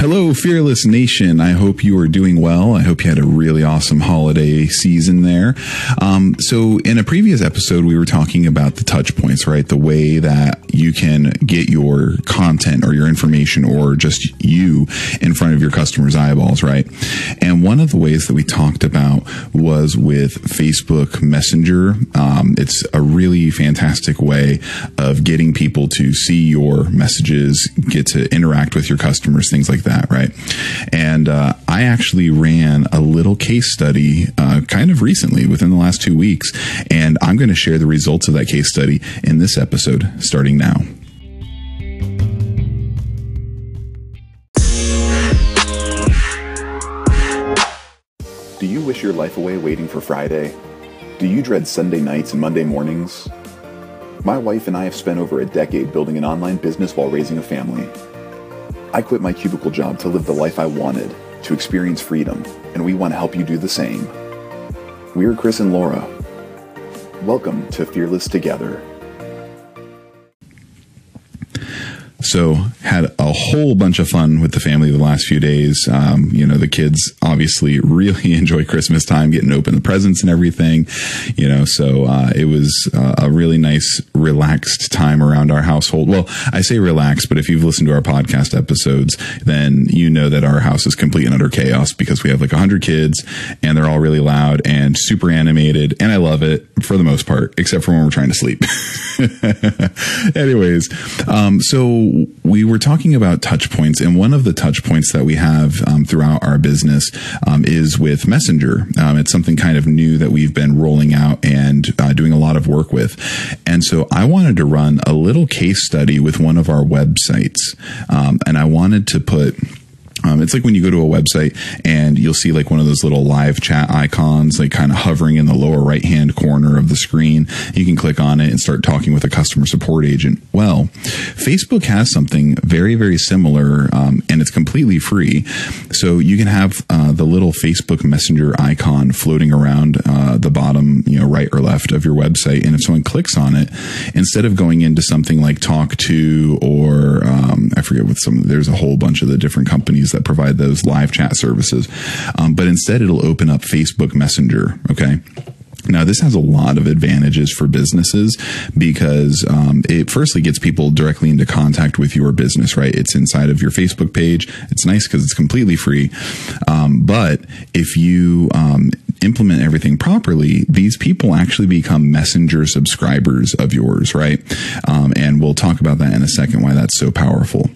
Hello, Fearless Nation. I hope you are doing well. I hope you had a really awesome holiday season there. Um, so, in a previous episode, we were talking about the touch points, right? The way that you can get your content or your information or just you in front of your customers' eyeballs, right? And one of the ways that we talked about was with Facebook Messenger. Um, it's a really fantastic way of getting people to see your messages, get to interact with your customers, things like that that, right? And uh, I actually ran a little case study uh, kind of recently within the last two weeks, and I'm going to share the results of that case study in this episode starting now. Do you wish your life away waiting for Friday? Do you dread Sunday nights and Monday mornings? My wife and I have spent over a decade building an online business while raising a family. I quit my cubicle job to live the life I wanted, to experience freedom, and we want to help you do the same. We're Kris and Laura. Welcome to Fearless Together. So had a whole bunch of fun with the family the last few days. Um, you know, the kids obviously really enjoy Christmas time, getting open the presents and everything. You know, so uh, it was uh, a really nice, relaxed time around our household. Well, I say relaxed, but if you've listened to our podcast episodes, then you know that our house is complete and utter chaos because we have like hundred kids and they're all really loud and super animated, and I love it for the most part, except for when we're trying to sleep. Anyways, um, so we were talking about touch points, and one of the touch points that we have um, throughout our business um, is with Messenger. Um, it's something kind of new that we've been rolling out and uh, doing a lot of work with. And so I wanted to run a little case study with one of our websites, um, and I wanted to put um, it's like when you go to a website and you'll see like one of those little live chat icons, like kind of hovering in the lower right hand corner of the screen. You can click on it and start talking with a customer support agent. Well, Facebook has something very, very similar, um, and it's completely free. So you can have uh, the little Facebook Messenger icon floating around uh, the bottom, you know, right or left of your website. And if someone clicks on it, instead of going into something like Tawk.to or um, I forget what some, there's a whole bunch of the different companies that provide those live chat services. Um, but instead, it'll open up Facebook Messenger. Okay. Now, this has a lot of advantages for businesses because um, it firstly gets people directly into contact with your business, right? It's inside of your Facebook page. It's nice because it's completely free. Um, but if you um, implement everything properly, these people actually become messenger subscribers of yours, right? Um, and we'll talk about that in a second, why that's so powerful.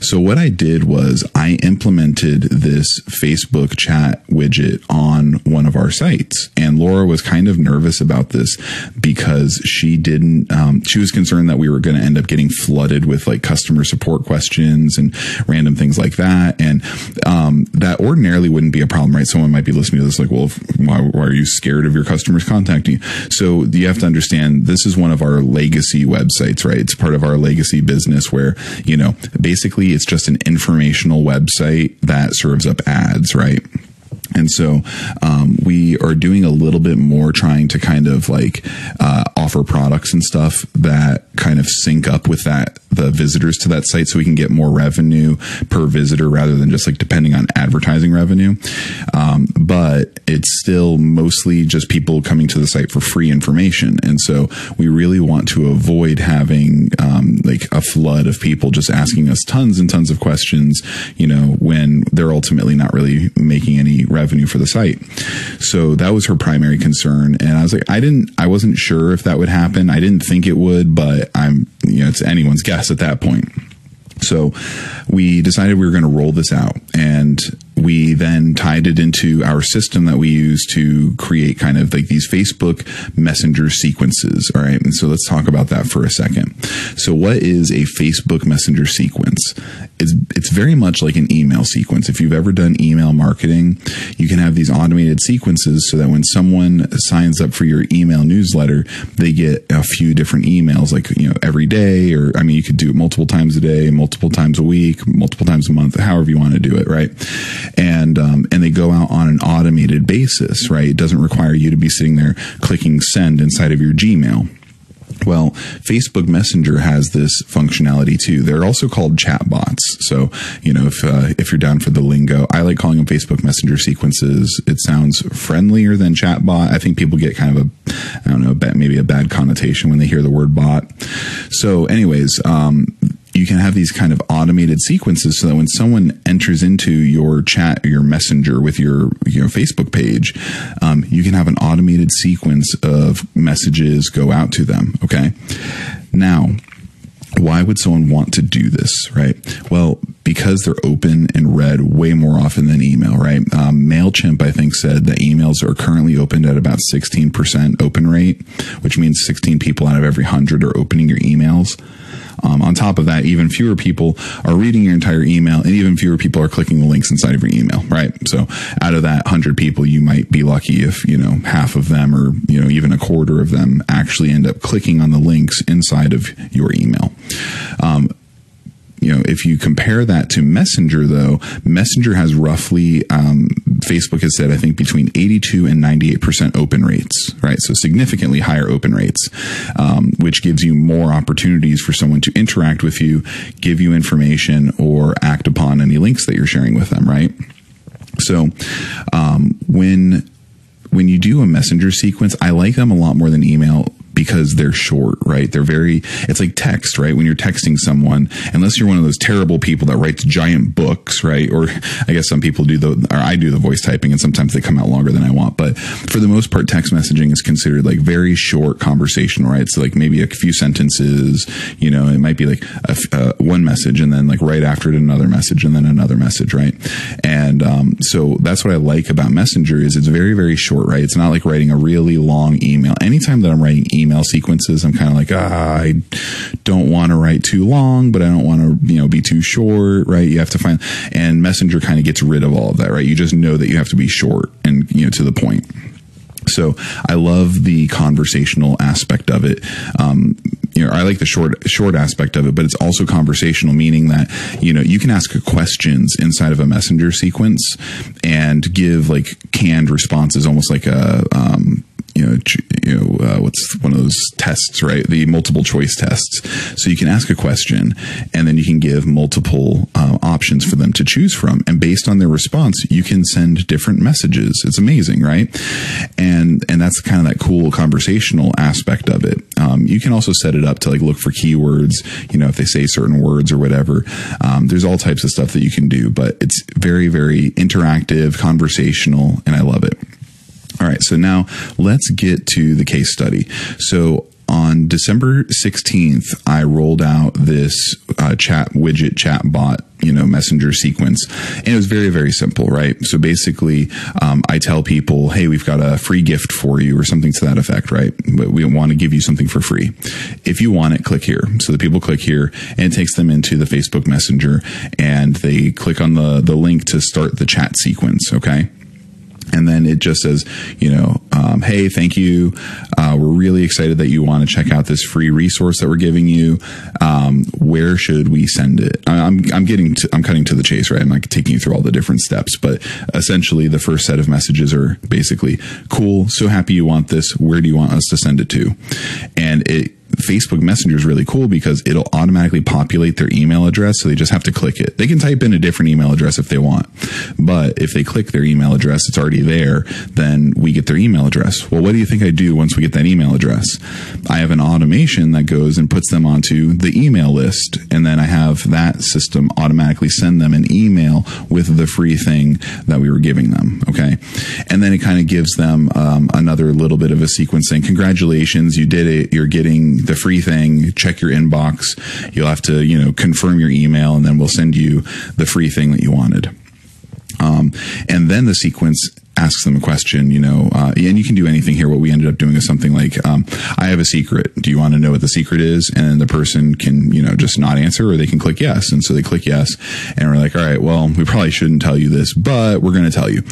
So, what I did was I implemented this Facebook chat widget on one of our sites. And Laura was kind of nervous about this because she didn't, um, she was concerned that we were going to end up getting flooded with like customer support questions and random things like that. And um, that ordinarily wouldn't be a problem, right? Someone might be listening to this like, well, if why, why are you scared of your customers contacting you? So you have to understand this is one of our legacy websites, right? It's part of our legacy business where, you know, basically it's just an informational website that serves up ads, right? And so um, we are doing a little bit more trying to kind of like uh, offer products and stuff that kind of sync up with that the visitors to that site so we can get more revenue per visitor rather than just like depending on advertising revenue. Um, but it's still mostly just people coming to the site for free information. And so we really want to avoid having um, like a flood of people just asking us tons and tons of questions, you know, when they're ultimately not really making any revenue for the site. So that was her primary concern. And I was like, I didn't, I wasn't sure if that would happen. I didn't think it would, but I'm, you know, it's anyone's guess at that point. So we decided we were going to roll this out and we then tied it into our system that we use to create kind of like these Facebook Messenger sequences. All right. And so let's talk about that for a second. So what is a Facebook Messenger sequence? It's, it's very much like an email sequence. If you've ever done email marketing, you can have these automated sequences so that when someone signs up for your email newsletter, they get a few different emails, like, you know, every day, or I mean, you could do it multiple times a day, multiple times a week, multiple times a month, however you want to do it. Right and um, and they go out on an automated basis, right? It doesn't require you to be sitting there clicking send inside of your Gmail. Well, Facebook Messenger has this functionality too. They're also called chatbots. So, you know, if uh, if you're down for the lingo, I like calling them Facebook Messenger sequences. It sounds friendlier than chatbot. I think people get kind of a, I don't know, maybe a bad connotation when they hear the word bot. So, anyways, um, you can have these kind of automated sequences so that when someone enters into your chat or your messenger with your your Facebook page, um, you can have an automated sequence of messages go out to them. Okay, now. Why would someone want to do this, right? Well, because they're open and read way more often than email, right? Um, MailChimp, I think, said that emails are currently opened at about 16% open rate, which means 16 people out of every 100 are opening your emails. Um, on top of that, even fewer people are reading your entire email and even fewer people are clicking the links inside of your email, right? So out of that 100 people, you might be lucky if, you know, half of them or, you know, even a quarter of them actually end up clicking on the links inside of your email. If you compare that to Messenger, though, Messenger has roughly, um, Facebook has said, I think between 82 and 98% open rates, right? So significantly higher open rates, um, which gives you more opportunities for someone to interact with you, give you information, or act upon any links that you're sharing with them, right? So, um, when when you do a messenger sequence, I like them a lot more than email because they're short, right? They're very, it's like text, right? When you're texting someone, unless you're one of those terrible people that writes giant books, right? Or I guess some people do the, or I do the voice typing and sometimes they come out longer than I want. But for the most part, text messaging is considered like very short conversation, right? So like maybe a few sentences, you know, it might be like a, uh, one message and then like right after it another message and then another message, right? And, um, so that's what I like about Messenger is it's very, very short, right? It's not like writing a really long email. Anytime that I'm writing email, email sequences. I'm kind of like, ah, I don't want to write too long, but I don't want to, you know, be too short, right? You have to find, and Messenger kind of gets rid of all of that, right? You just know that you have to be short and, you know, to the point. So I love the conversational aspect of it. Um, you know, I like the short short aspect of it, but it's also conversational, meaning that you know you can ask questions inside of a messenger sequence and give like canned responses, almost like a um, you know, you know, uh, what's one of those tests, right? The multiple choice tests. So you can ask a question and then you can give multiple uh, options for them to choose from. And based on their response, you can send different messages. It's amazing, right? And, and that's kind of that cool conversational aspect of it. Um, you can also set it up to like look for keywords, you know, if they say certain words or whatever. Um, there's all types of stuff that you can do, but it's very, very interactive, conversational, and I love it. All right, so now let's get to the case study. So on December 16th, I rolled out this uh, chat widget chat bot, you know, messenger sequence. And it was very, very simple, right? So basically, um, I tell people, hey, we've got a free gift for you or something to that effect, right? But we want to give you something for free. If you want it, click here. So the people click here and it takes them into the Facebook Messenger and they click on the, the link to start the chat sequence, okay? And then it just says, you know, um, hey, thank you. Uh, we're really excited that you want to check out this free resource that we're giving you. Um, where should we send it? I'm I'm getting to, I'm cutting to the chase, right? I'm like taking you through all the different steps, but essentially the first set of messages are basically cool. So happy you want this. Where do you want us to send it to? And it Facebook Messenger is really cool because it'll automatically populate their email address. So they just have to click it. They can type in a different email address if they want. But if they click their email address, it's already there, then we get their email address. Well, what do you think I do once we get that email address? I have an automation that goes and puts them onto the email list. And then I have that system automatically send them an email with the free thing that we were giving them. Okay. And then it kind of gives them um, another little bit of a sequence saying, congratulations, you did it. You're getting the free thing, check your inbox. You'll have to, you know, confirm your email and then we'll send you the free thing that you wanted. Um, and then the sequence asks them a question, you know, uh, and you can do anything here. What we ended up doing is something like, um, I have a secret. Do you want to know what the secret is? And the person can, you know, just not answer or they can click yes. And so they click yes. And we're like, all right, well, we probably shouldn't tell you this, but we're going to tell you.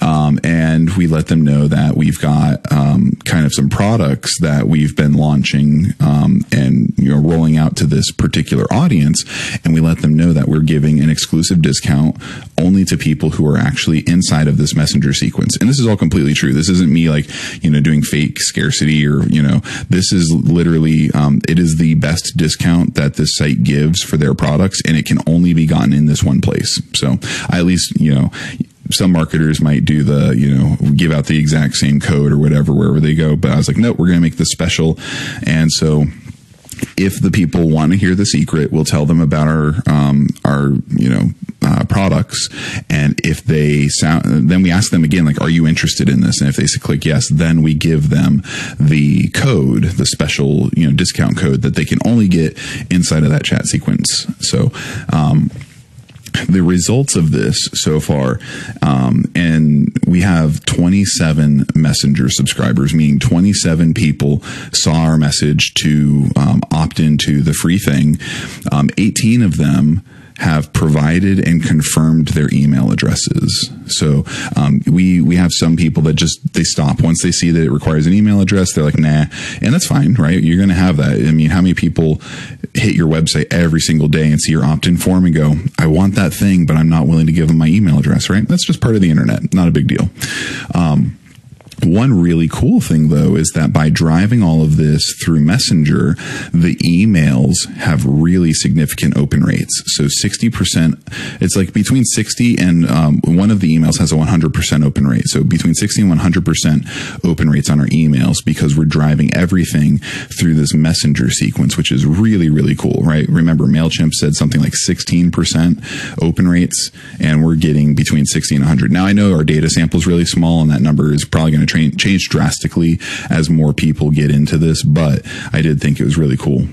Um, and we let them know that we've got, um, kind of some products that we've been launching, um, and, you know, rolling out to this particular audience. And we let them know that we're giving an exclusive discount only to people who are actually inside of this messenger sequence. And this is all completely true. This isn't me like, you know, doing fake scarcity or, you know, this is literally, um, it is the best discount that this site gives for their products and it can only be gotten in this one place. So I at least, you know, some marketers might do the, you know, give out the exact same code or whatever wherever they go. But I was like, no, we're going to make this special. And so if the people want to hear the secret, we'll tell them about our um, our you know uh, products, and if they sound, then we ask them again, like, are you interested in this? And if they click yes, then we give them the code, the special you know discount code that they can only get inside of that chat sequence. So. Um, the results of this so far, um, and we have 27 messenger subscribers, meaning 27 people saw our message to um, opt into the free thing. Um, 18 of them have provided and confirmed their email addresses. So um, we we have some people that just they stop once they see that it requires an email address. They're like, nah, and that's fine, right? You're going to have that. I mean, how many people hit your website every single day and see your opt-in form and go, I want that thing, but I'm not willing to give them my email address, right? That's just part of the internet, not a big deal. Um, one really cool thing though is that by driving all of this through Messenger, the emails have really significant open rates. So 60%, it's like between 60 and um, one of the emails has a 100% open rate. So between 60 and 100% open rates on our emails because we're driving everything through this Messenger sequence, which is really, really cool, right? Remember MailChimp said something like 16% open rates and we're getting between 60 and 100. Now I know our data sample is really small and that number is probably going to tra- change drastically as more people get into this, but I did think it was really cool.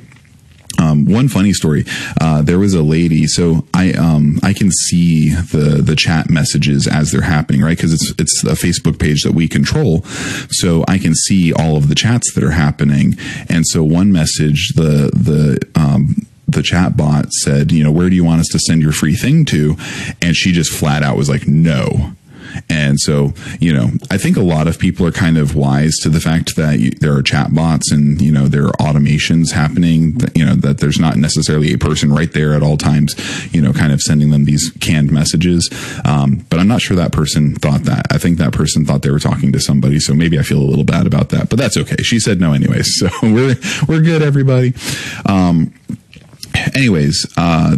Um, one funny story. Uh, there was a lady. So I um, I can see the the chat messages as they're happening, right? Because it's it's a Facebook page that we control, so I can see all of the chats that are happening. And so one message, the the um, the chat bot said, you know, where do you want us to send your free thing to? And she just flat out was like, no. And so, you know, I think a lot of people are kind of wise to the fact that you, there are chatbots and, you know, there are automations happening, that, you know, that there's not necessarily a person right there at all times, you know, kind of sending them these canned messages. Um, but I'm not sure that person thought that. I think that person thought they were talking to somebody. So maybe I feel a little bad about that, but that's okay. She said no anyways. So we're, we're good, everybody. Um, anyways, uh,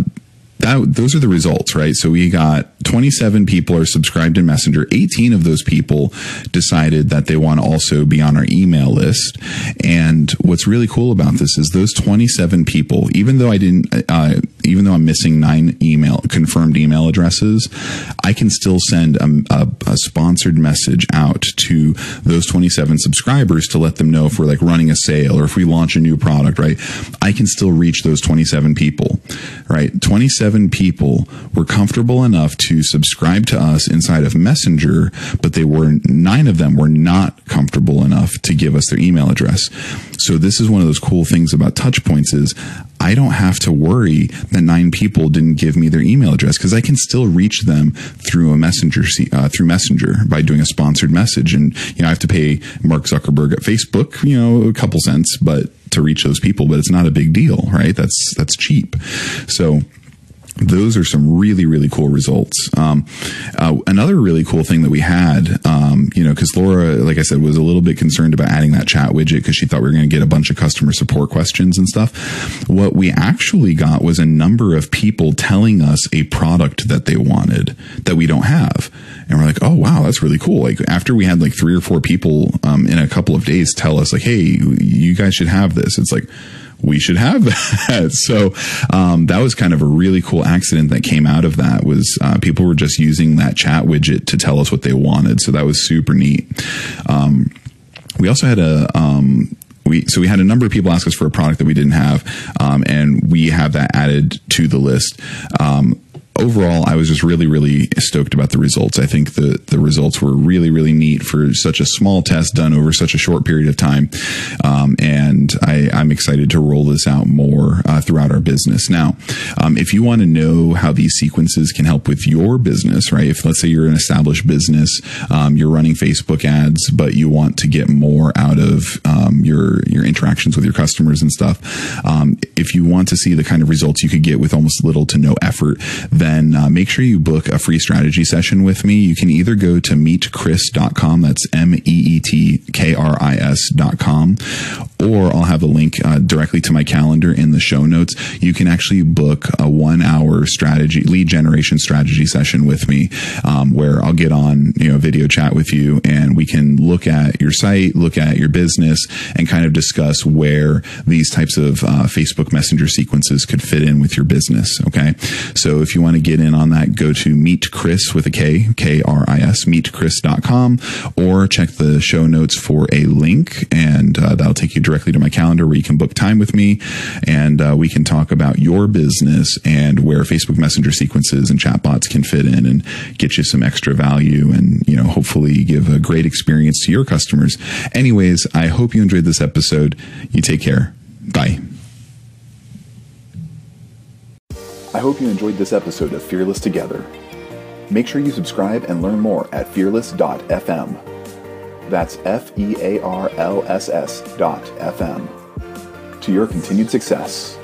that those are the results, right? So we got 27 people are subscribed in Messenger. 18 of those people decided that they want to also be on our email list. And what's really cool about this is those 27 people, even though I didn't, uh, even though I'm missing nine email confirmed email addresses, I can still send a, a, a sponsored message out to those 27 subscribers to let them know if we're like running a sale or if we launch a new product, right? I can still reach those 27 people, right? 27 people were comfortable enough to subscribe to us inside of Messenger, but they were nine of them were not comfortable enough to give us their email address. So this is one of those cool things about Touchpoints is I don't have to worry that nine people didn't give me their email address because I can still reach them through a messenger uh, through Messenger by doing a sponsored message, and you know I have to pay Mark Zuckerberg at Facebook, you know, a couple cents, but to reach those people, but it's not a big deal, right? That's that's cheap. So those are some really really cool results. Um, uh, another really cool thing that we had um, you know because laura like i said was a little bit concerned about adding that chat widget because she thought we were going to get a bunch of customer support questions and stuff. What we actually got was a number of people telling us a product that they wanted that we don't have. And we're like oh wow that's really cool. Like after we had like three or four people um, in a couple of days tell us like hey you guys should have this. It's like we should have that. so um, that was kind of a really cool accident that came out of that. Was uh, people were just using that chat widget to tell us what they wanted. So that was super neat. Um, we also had a um, we so we had a number of people ask us for a product that we didn't have, um, and we have that added to the list. Um, overall, I was just really, really stoked about the results. I think the, the results were really, really neat for such a small test done over such a short period of time. Um, and I, am excited to roll this out more uh, throughout our business. Now, um, if you want to know how these sequences can help with your business, right? If let's say you're an established business, um, you're running Facebook ads, but you want to get more out of um, your your interactions with your customers and stuff. Um, if you want to see the kind of results you could get with almost little to no effort, then uh, make sure you book a free strategy session with me. You can either go to meetkris.com. That's M E E T K R I S.com. Or I'll have a link uh, directly to my calendar in the show notes. You can actually book a one hour strategy, lead generation strategy session with me, um, where I'll get on, you know, video chat with you and we can look at your site, look at your business and kind of discuss where these types of uh, Facebook Messenger sequences could fit in with your business. Okay. So if you want to get in on that, go to meet Chris with a K, K R I S, meetkris.com, or check the show notes for a link, and uh, that'll take you directly to my calendar where you can book time with me, and uh, we can talk about your business and where Facebook Messenger sequences and chatbots can fit in and get you some extra value and, you know, hopefully give a great experience to your customers. Anyways, I hope you enjoyed this episode. You take care. Bye. I hope you enjoyed this episode of Fearless Together. Make sure you subscribe and learn more at fearless.fm. That's F E A R L S S dot FM. To your continued success.